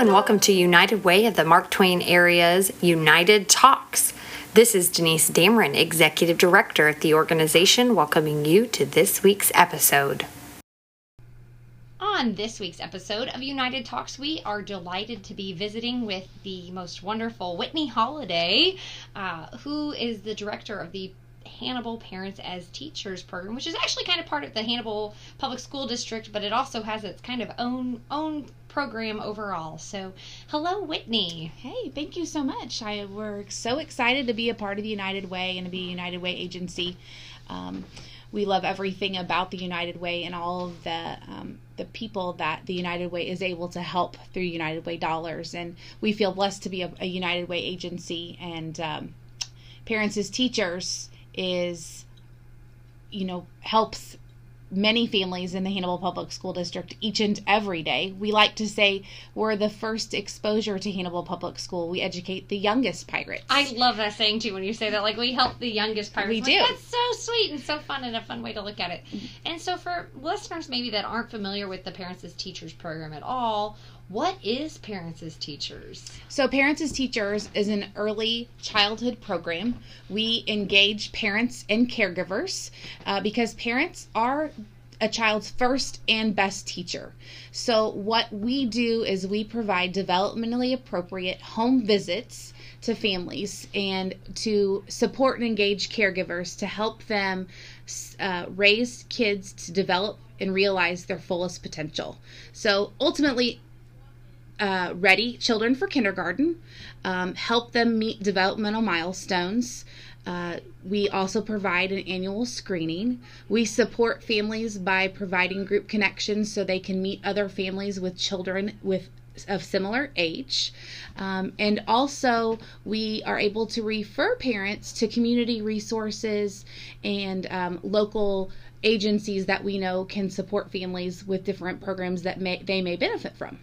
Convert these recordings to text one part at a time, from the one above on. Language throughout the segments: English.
and welcome to United Way of the Mark Twain Area's United Talks. This is Denise Dameron, Executive Director at the organization, welcoming you to this week's episode. On this week's episode of United Talks, we are delighted to be visiting with the most wonderful Whitney Holliday, uh, who is the director of the Hannibal Parents as Teachers program, which is actually kind of part of the Hannibal Public School District, but it also has its kind of own own program overall. So, hello, Whitney. Hey, thank you so much. I we're so excited to be a part of the United Way and to be a United Way agency. Um, we love everything about the United Way and all of the um, the people that the United Way is able to help through United Way dollars, and we feel blessed to be a, a United Way agency. And um, parents as teachers is, you know, helps many families in the Hannibal Public School District each and every day. We like to say we're the first exposure to Hannibal Public School. We educate the youngest pirates. I love that saying too when you say that. Like we help the youngest pirates. We like, do. That's so sweet and so fun and a fun way to look at it. And so for listeners maybe that aren't familiar with the Parents as Teachers program at all, what is Parents as Teachers? So, Parents as Teachers is an early childhood program. We engage parents and caregivers uh, because parents are a child's first and best teacher. So, what we do is we provide developmentally appropriate home visits to families and to support and engage caregivers to help them uh, raise kids to develop and realize their fullest potential. So, ultimately, uh, ready children for kindergarten, um, help them meet developmental milestones. Uh, we also provide an annual screening. We support families by providing group connections so they can meet other families with children with of similar age. Um, and also, we are able to refer parents to community resources and um, local agencies that we know can support families with different programs that may, they may benefit from.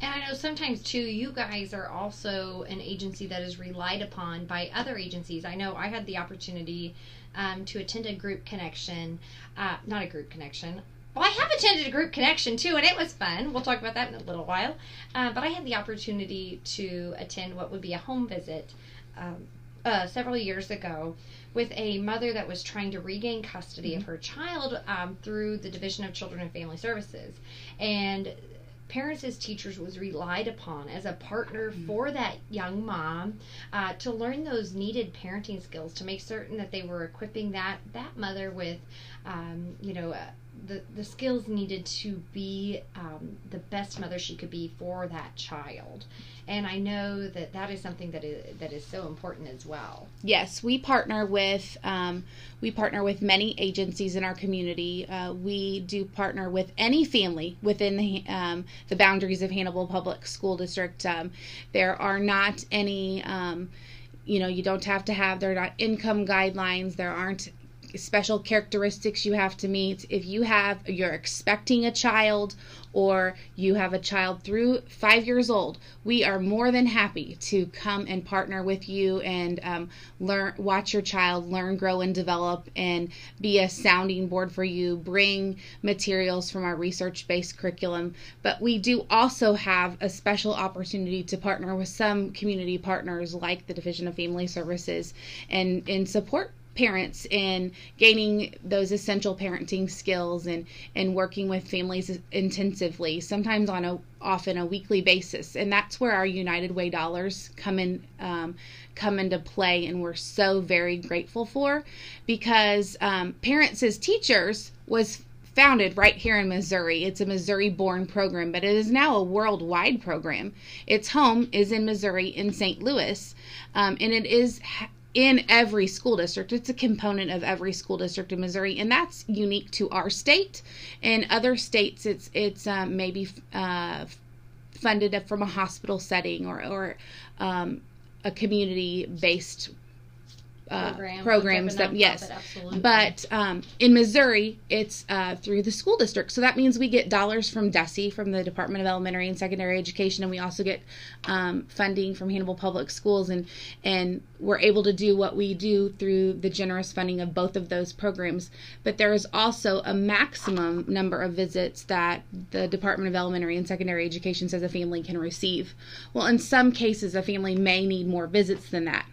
And I know sometimes too, you guys are also an agency that is relied upon by other agencies. I know I had the opportunity um, to attend a group connection, uh, not a group connection. Well, I have attended a group connection too, and it was fun. We'll talk about that in a little while. Uh, but I had the opportunity to attend what would be a home visit um, uh, several years ago with a mother that was trying to regain custody mm-hmm. of her child um, through the Division of Children and Family Services. And parents as teachers was relied upon as a partner mm-hmm. for that young mom uh, to learn those needed parenting skills to make certain that they were equipping that that mother with um, you know uh, the, the skills needed to be um, the best mother she could be for that child and I know that that is something that is that is so important as well. Yes, we partner with um, we partner with many agencies in our community. Uh, we do partner with any family within the um, the boundaries of Hannibal Public School District. Um, there are not any. Um, you know, you don't have to have. There are not income guidelines. There aren't special characteristics you have to meet. If you have, you're expecting a child or you have a child through five years old, we are more than happy to come and partner with you and um, learn, watch your child learn, grow, and develop, and be a sounding board for you. Bring materials from our research-based curriculum, but we do also have a special opportunity to partner with some community partners like the Division of Family Services and and support parents in gaining those essential parenting skills and and working with families intensively sometimes on a often a weekly basis and that's where our united way dollars come in um, come into play and we're so very grateful for because um, parents as teachers was founded right here in Missouri. It's a Missouri born program, but it is now a worldwide program. Its home is in Missouri in St. Louis, um, and it is in every school district. It's a component of every school district in Missouri, and that's unique to our state. In other states, it's it's um, maybe uh, funded from a hospital setting or or um, a community based uh, Program, programs that yes. absolutely. but um, in missouri it's uh, through the school district. So that means we get dollars from DESE from the department of elementary and secondary education and we also get um, funding from hannibal public schools and and we're able to do what we do through the generous funding of both of those programs. But there is also a maximum number of visits that the department of elementary and secondary education says a family can receive. Well in some cases a family may need more visits than that.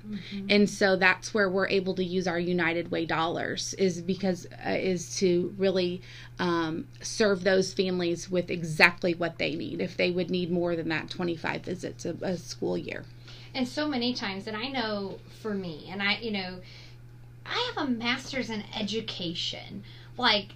And so that's where we're able to use our united way dollars is because uh, is to really um, serve those families with exactly what they need. If they would need more than that 25 visits a, a school year. And so many times and i know for me and i you know i have a master's in education. Like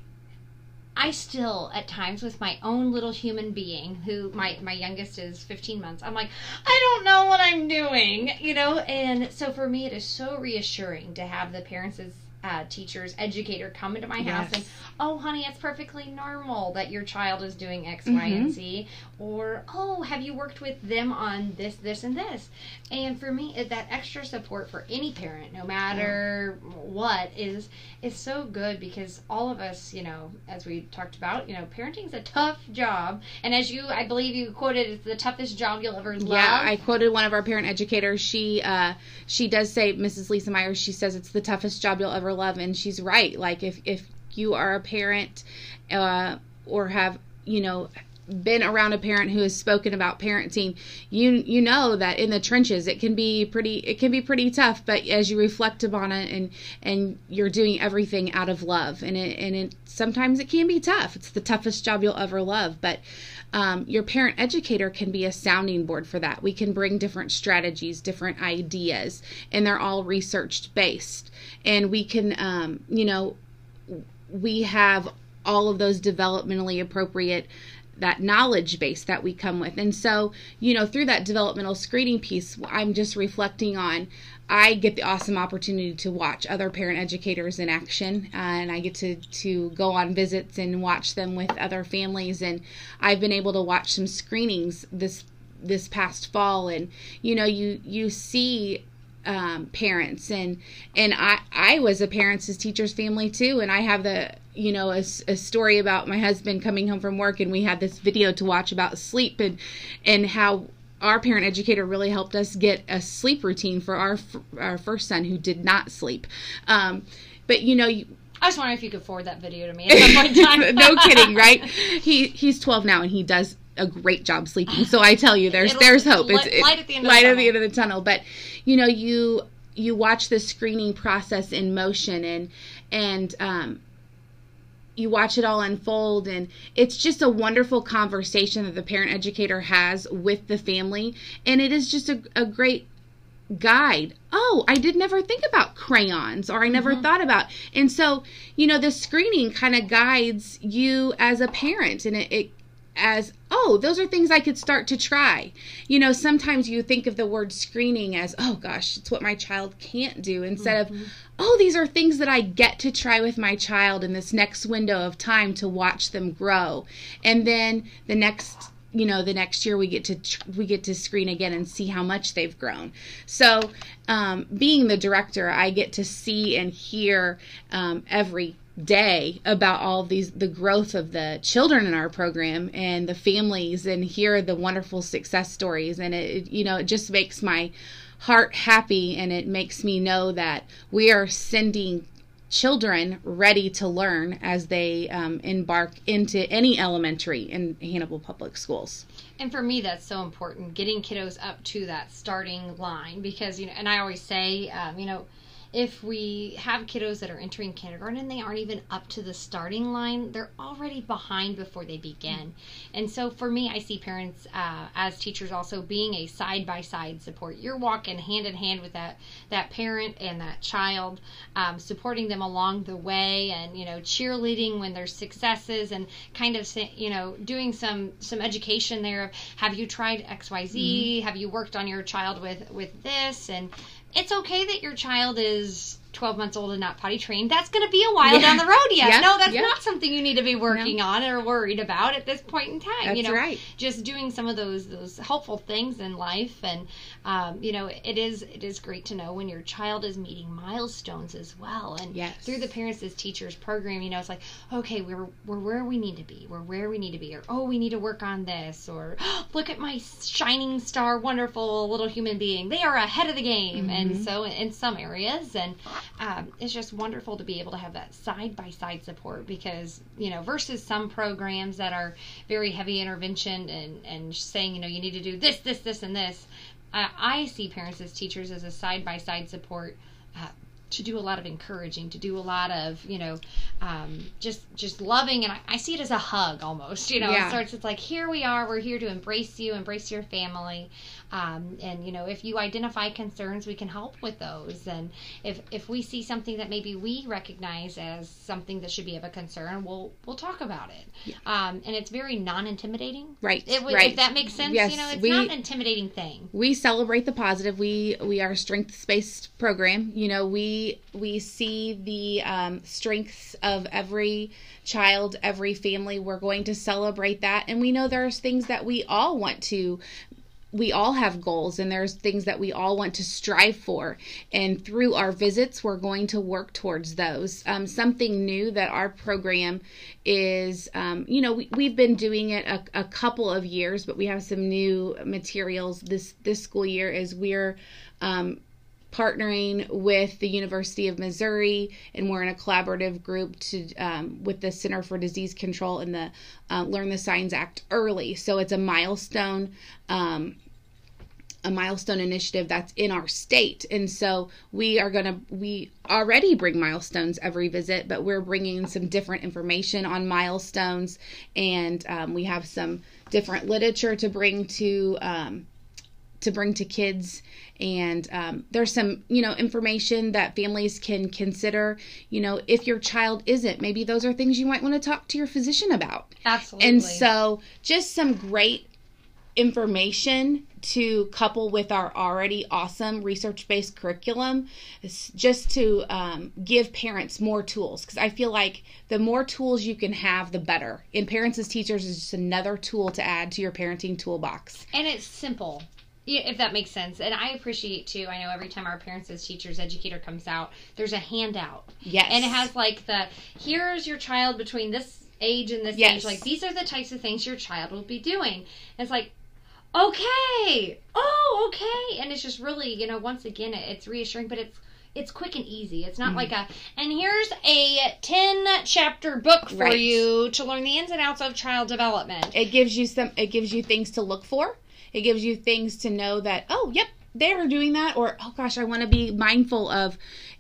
i still at times with my own little human being who my my youngest is 15 months i'm like i don't know what i'm doing you know? And so for me it is so reassuring to have the parents as uh, teachers, educator come into my house Yes. and, oh, honey, it's perfectly normal that your child is doing X, Y, and Mhm. Z. Or, oh, have you worked with them on this, this, and this? And for me, that extra support for any parent, no matter what, is is so good because all of us, you know, as we talked about, you know, parenting's a tough job, and as you, I believe you quoted, it's the toughest job you'll ever love. Yeah, I quoted one of our parent educators. She uh, she does say, Mrs. Lisa Myers. She says it's the toughest job you'll ever love, and she's right. Like if if you are a parent, uh, or have you know been around a parent who has spoken about parenting, you you know that in the trenches it can be pretty it can be pretty tough. But as you reflect upon it and and you're doing everything out of love, and it and it sometimes it can be tough. It's the toughest job you'll ever love, but um, your parent educator can be a sounding board for that. We can bring different strategies, different ideas, and they're all research based. And we can, um, you know, we have all of those developmentally appropriate that knowledge base that we come with. And so, you know, through that developmental screening piece, I'm just reflecting on I get the awesome opportunity to watch other parent educators in action, uh, and I get to to go on visits and watch them with other families. And I've been able to watch some screenings this this past fall, and you know, you you see um, parents and and I I was a parents as teachers family too, and I have the you know a, a story about my husband coming home from work, and we had this video to watch about sleep and and how our parent educator really helped us get a sleep routine for our our first son who did not sleep. Um, but you know, you, I was wondering if you could forward that video to me at some point in time. no kidding, right? He he's 12 now and he does a great job sleeping. So I tell you, there's It'll- there's hope. light- It's it- light at the end of the at tunnel. the end of the tunnel. But you know, you you watch the screening process in motion and and um, you watch it all unfold and it's just a wonderful conversation that the parent educator has with the family and it is just a, a great guide. Oh, I did never think about crayons or I never thought about. And so, you know, the screening kind of guides you as a parent and it, it as oh, those are things I could start to try. You know, sometimes you think of the word screening as oh gosh, it's what my child can't do instead of oh, these are things that I get to try with my child in this next window of time to watch them grow. And then the next you know the next year we get to tr- we get to screen again and see how much they've grown so um, being the director i get to see and hear um, every day about all these the growth of the children in our program and the families and hear the wonderful success stories and it, you know it just makes my heart happy and it makes me know that we are sending children ready to learn as they um, embark into any elementary in Hannibal Public Schools. And for me, that's so important, getting kiddos up to that starting line because, you know, and I always say, um, you know, if we have kiddos that are entering kindergarten and they aren't even up to the starting line, they're already behind before they begin. And so for me, I see parents uh, as teachers also being a side by side support. You're walking hand in hand with that that parent and that child, um, supporting them along the way, and you know cheerleading when there's successes, and kind of you know doing some some education there. Of, have you tried X Y Z? Have you worked on your child with with this and it's okay that your child is 12 months old and not potty trained, that's going to be a while Yeah. down the road yet. Yeah, No, that's yeah. not something you need to be working on or worried about at this point in time. That's you know, right. just doing some of those those helpful things in life, and um, you know, it is it is great to know when your child is meeting milestones as well. And Yes. through the Parents as Teachers program, you know, it's like, okay, we're we're where we need to be. We're where we need to be, or oh, we need to work on this, or look at my shining star, wonderful little human being. They are ahead of the game, and Mhm. so in some areas, and um, it's just wonderful to be able to have that side by side support because you know versus some programs that are very heavy intervention and and saying you know you need to do this this this and this. I, I see parents as teachers as a side by side support. Uh, to do a lot of encouraging, to do a lot of you know, um, just just loving, and I, I see it as a hug almost. You know, Yeah. it starts. It's like here we are. We're here to embrace you, embrace your family, um, and you know, if you identify concerns, we can help with those. And if if we see something that maybe we recognize as something that should be of a concern, we'll we'll talk about it. Um, and it's very non-intimidating. Right. It, right. If that makes sense, Yes, you know, it's we- not an intimidating thing. we celebrate the positive we we are a strengths based program you know we we see the um, strengths of every child every family. We're going to celebrate that. And we know there's things that we all want to we all have goals and there's things that we all want to strive for. And through our visits we're going to work towards those. Um, something new that our program is um, you know we, we've been doing it a, a couple of years but we have some new materials this this school year is we're um, partnering with the University of Missouri, and we're in a collaborative group to um, with the Center for Disease Control and the uh, Learn the Signs Act early. So it's a milestone. Um, a milestone initiative that's in our state and so we are going to we already bring milestones every visit but we're bringing some different information on milestones and um, we have some different literature to bring to um, to bring to kids. And um, there's some you know information that families can consider you know if your child isn't maybe those are things you might want to talk to your physician about. Absolutely. and so just some great information to couple with our already awesome research based curriculum is just to um, give parents more tools. Because i feel like the more tools you can have the better. And parents as teachers is just another tool to add to your parenting toolbox. And it's simple if that makes sense. And i appreciate too i know every time our parents as teachers educator comes out there's a handout. Yes. And it has like the here's your child between this age and this Yes. age like these are the types of things your child will be doing. And it's like okay. Oh okay. And it's just really you know once again it, it's reassuring but it's it's quick and easy. It's not Mhm. like a and here's a 10 chapter book for Right. you to learn the ins and outs of child development. It gives you some it gives you things to look for it gives you things to know that oh yep they're doing that or oh gosh i want to be mindful of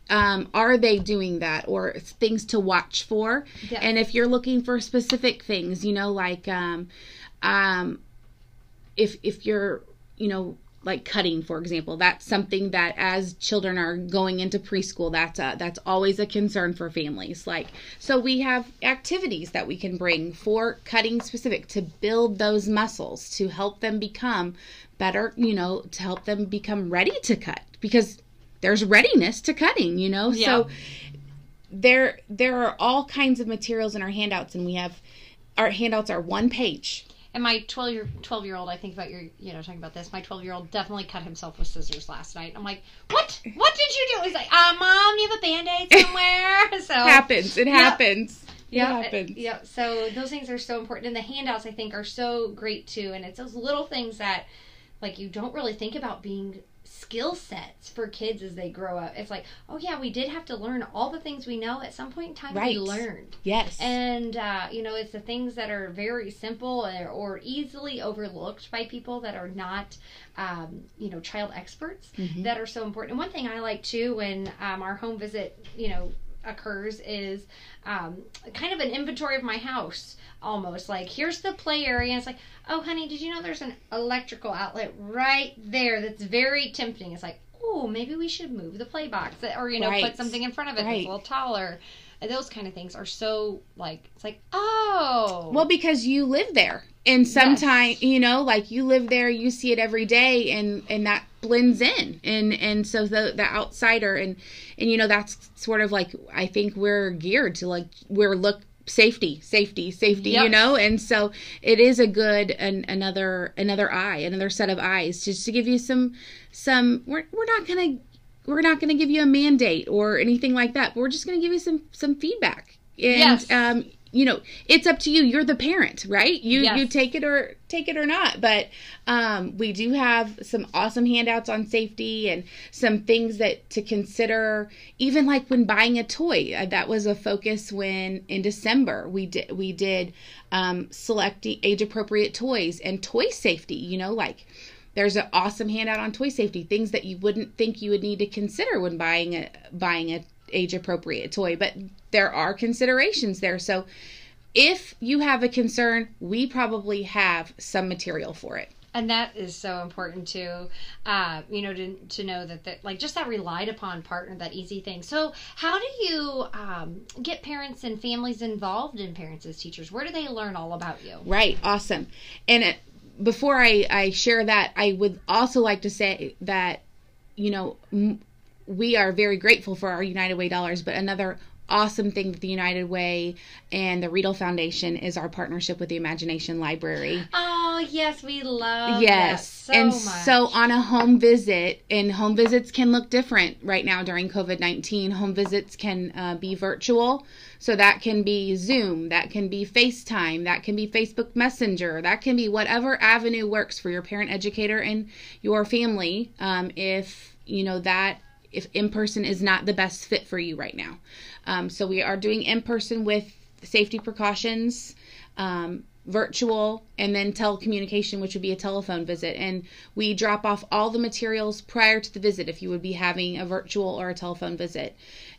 um, are they doing that or things to watch for Yeah. and if you're looking for specific things you know like um, um, if if you're you know like cutting for example. That's something that as children are going into preschool that's a, that's always a concern for families. Like so we have activities that we can bring for cutting specific to build those muscles to help them become better you know to help them become ready to cut because there's readiness to cutting you know? Yeah. so there there are all kinds of materials in our handouts and we have our handouts are one page And my 12 year 12 year old, I think about your, you know, talking about this. My 12 year old definitely cut himself with scissors last night. I'm like, what? What did you do? He's like, uh, mom, you have a band aid somewhere. so happens it happens it yeah, happens yeah. So those things are so important, and the handouts I think are so great too. And it's those little things that, like, you don't really think about being skill sets for kids as they grow up. It's like, oh yeah, we did have to learn all the things we know at some point in time. Right. We learned. yes And, uh, you know, it's the things that are very simple or, or easily overlooked by people that are not, um, you know, child experts Mhm. that are so important. And one thing I like too when um, our home visit, you know, occurs is um, kind of an inventory of my house almost. Like here's the play area and it's like oh honey did you know there's an electrical outlet right there that's very tempting? It's like oh maybe we should move the play box or you know Right. put something in front of it that's a little taller. And those kind of things are so like it's like oh. Well, because you live there, and sometimes you know, like you live there, you see it every day, and and that blends in and and so the the outsider and and you know that's sort of like i think we're geared to like we're look safety safety safety Yep. you know and so it is a good an, another another eye another set of eyes just to give you some some we're, we're not gonna we're not gonna give you a mandate or anything like that but we're just gonna give you some some feedback and Yes. um you know it's up to you. You're the parent right? You Yes. you take it or take it or not. But um we do have some awesome handouts on safety and some things that to consider. Even like when buying a toy uh, that was a focus when in december we did we did um select age appropriate toys and toy safety you know like there's an awesome handout on toy safety things that you wouldn't think you would need to consider when buying a buying a age appropriate toy. But there are considerations there. So if you have a concern we probably have some material for it. And that is so important too uh, you know to, to know that, that like just that relied upon partner that easy thing. So how do you um, get parents and families involved in parents as teachers? Where do they learn all about you? Right, awesome. And it, before I, I share that, I would also like to say that, you know, m- we are very grateful for our United Way dollars, but another awesome thing that the United Way and the Riedel Foundation is our partnership with the Imagination Library. oh yes we love yes. so and much. so on a home visit, and home visits can look different right now during COVID 19. Home visits can uh, be virtual. So that can be Zoom, that can be FaceTime, that can be Facebook Messenger, that can be whatever avenue works for your parent educator and your family. Um, if you know that if in person is not the best fit for you right now. Um, so we are doing in person with safety precautions, um, virtual, and then telecommunication, which would be a telephone visit. And we drop off all the materials prior to the visit if you would be having a virtual or a telephone visit.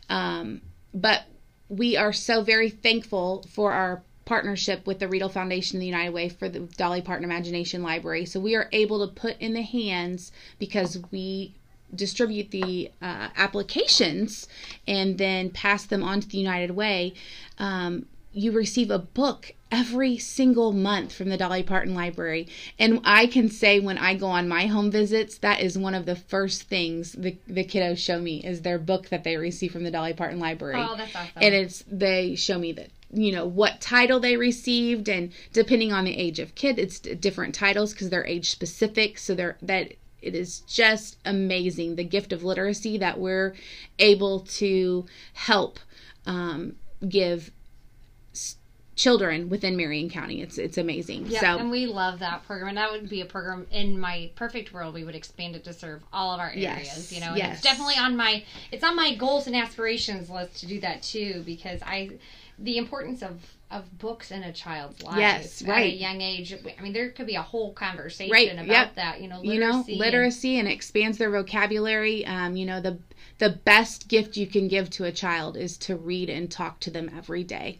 Um, but we are so very thankful for our partnership with the Riedel Foundation the United Way for the Dolly Parton Imagination Library. So we are able to put in the hands because we distribute the uh, applications and then pass them on to the United Way. Um, you receive a book every single month from the Dolly Parton Library. And I can say when I go on my home visits, that is one of the first things the, the kiddos show me is their book that they receive from the Dolly Parton Library oh that's awesome and it's they show me that you know what title they received and depending on the age of kid it's different titles because they're age specific so they're that it is just amazing the gift of literacy that we're able to help um, give s- children within Marion County it's it's amazing Yeah, so and we love that program, and that would be a program in my perfect world. We would expand it to serve all of our areas. Yes, You know, and yes. it's definitely on my it's on my goals and aspirations list to do that too, because I the importance of of books in a child's life. Yes, right. at a young age. I mean, there could be a whole conversation Right, about yep. that. You know, you know literacy and- literacy and expands their vocabulary um, you know the the best gift you can give to a child is to read and talk to them every day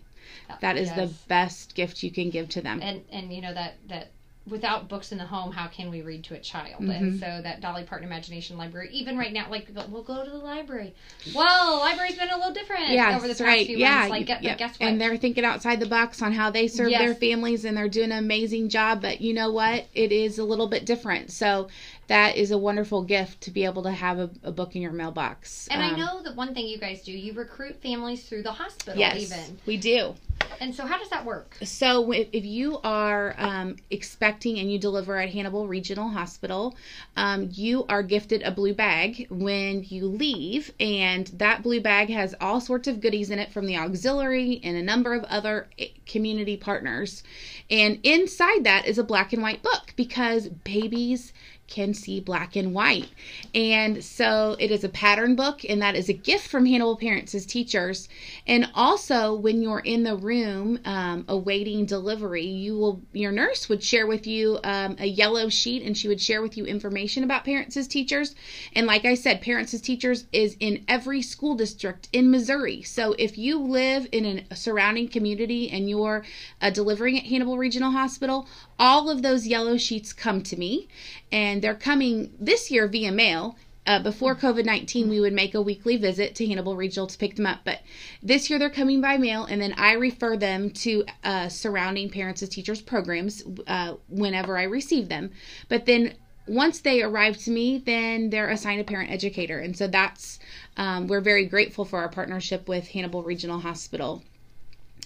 that is the best gift you can give to them and and you know that that without books in the home how can we read to a child? Mm-hmm. and so that dolly parton imagination library even right now like we'll go to the library. Well the library's been a little different yeah over the past right few yeah months. Like, yep. guess what and they're thinking outside the box on how they serve Yes. their families and they're doing an amazing job but you know what? It is a little bit different. So that is a wonderful gift to be able to have a, a book in your mailbox. And i Um, know that one thing you guys do you recruit families through the hospital yes even. we do and so how does that work So if, you are um, expecting and you deliver at Hannibal Regional Hospital, um, you are gifted a blue bag when you leave, and that blue bag has all sorts of goodies in it from the auxiliary and a number of other eh, community partners. And inside that is a black and white book because babies can see black and white. And so it is a pattern book, and that is a gift from Hannibal parents as teachers. And also, when you're in the room um, awaiting delivery, you will your nurse would share with you um, a yellow sheet, and she would share with you information about parents as teachers. And like I said, parents as teachers is in every school district in Missouri. So if you live in a surrounding community and you're uh, delivering at Hannibal Regional Hospital, all of those yellow sheets come to me, and they're coming this year via mail. Uh, before COVID 19, we would make a weekly visit to Hannibal Regional to pick them up. But this year they're coming by mail, and then I refer them to uh, surrounding parents as teachers programs uh, whenever I receive them. But then once they arrive to me, then they're assigned a parent educator, and so that's um, we're very grateful for our partnership with Hannibal Regional Hospital.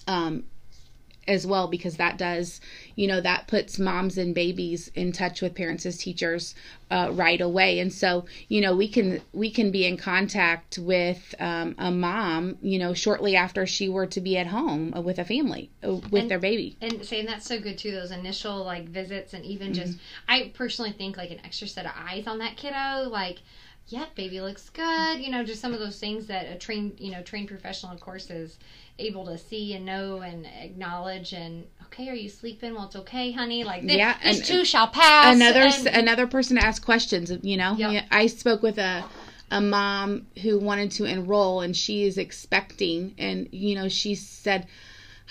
Um, as well because that does you know that puts moms and babies in touch with parents as teachers uh, right away. And so you know we can we can be in contact with um, a mom you know shortly after she were to be at home uh, with a family uh, with And- their baby. and saying that's so good too those initial like visits and even just i personally think like an extra set of eyes on that kiddo like yep baby looks good you know just some of those things that a trained you know trained professional of course is able to see and know and acknowledge and okay are you sleeping? Well it's okay honey. Like this, Yeah, this and- too shall pass another and- another person to ask questions you know? Yep. I spoke with a a mom who wanted to enroll and she is expecting and you know she said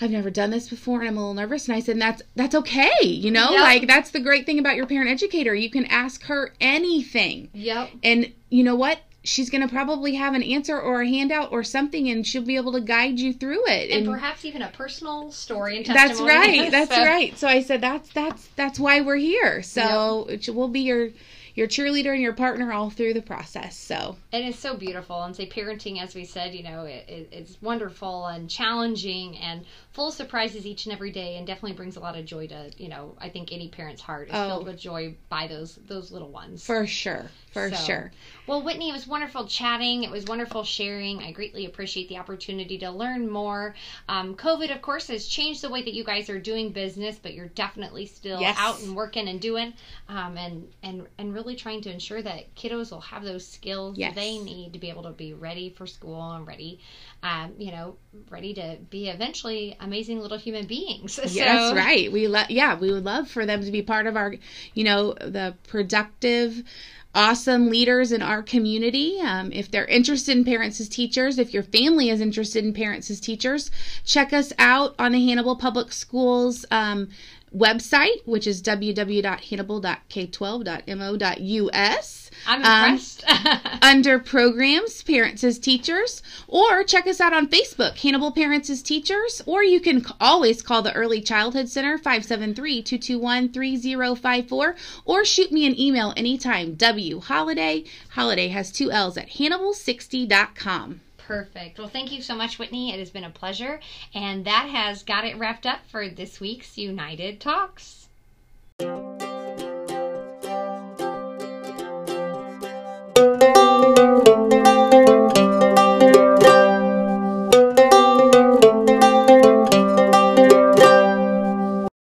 I've never done this before and I'm a little nervous and I said that's that's okay you know? Yep. like that's the great thing about your parent educator. You can ask her anything. Yep. And you know what she's going to probably have an answer or a handout or something and she'll be able to guide you through it and perhaps even a personal story and that's right that's So- right so i said that's that's that's why we're here so it- we'll be your your cheerleader and your partner all through the process so And it's so beautiful. And say parenting, as we said, you know, it, it, it's wonderful and challenging and full of surprises each and every day, and definitely brings a lot of joy to you know. I think any parent's heart is Oh. filled with joy by those those little ones. for sure for So, sure Well, Whitney, it was wonderful chatting. It was wonderful sharing. I greatly appreciate the opportunity to learn more. Um, COVID, of course, has changed the way that you guys are doing business, but you're definitely still Yes. out and working and doing, um, and and and really trying to ensure that kiddos will have those skills Yes. they need to be able to be ready for school and ready, um, you know, ready to be eventually amazing little human beings. Yes, So- right. We love, yeah, we would love for them to be part of our, you know, the productive, awesome leaders in our community. Um, if they're interested in parents as teachers, if your family is interested in parents as teachers, check us out on the Hannibal Public Schools um, website, which is www.hannibal.k12.mo.us. I'm Um, impressed. under programs, Parents as Teachers, or check us out on Facebook, Hannibal Parents as Teachers, or you can always call the Early Childhood Center, 573-221-3054, or shoot me an email anytime, W Holliday, Holliday has two L's at hannibal60.com. Perfect. Well, thank you so much, Whitney. It has been a pleasure. And that has got it wrapped up for this week's United Talks.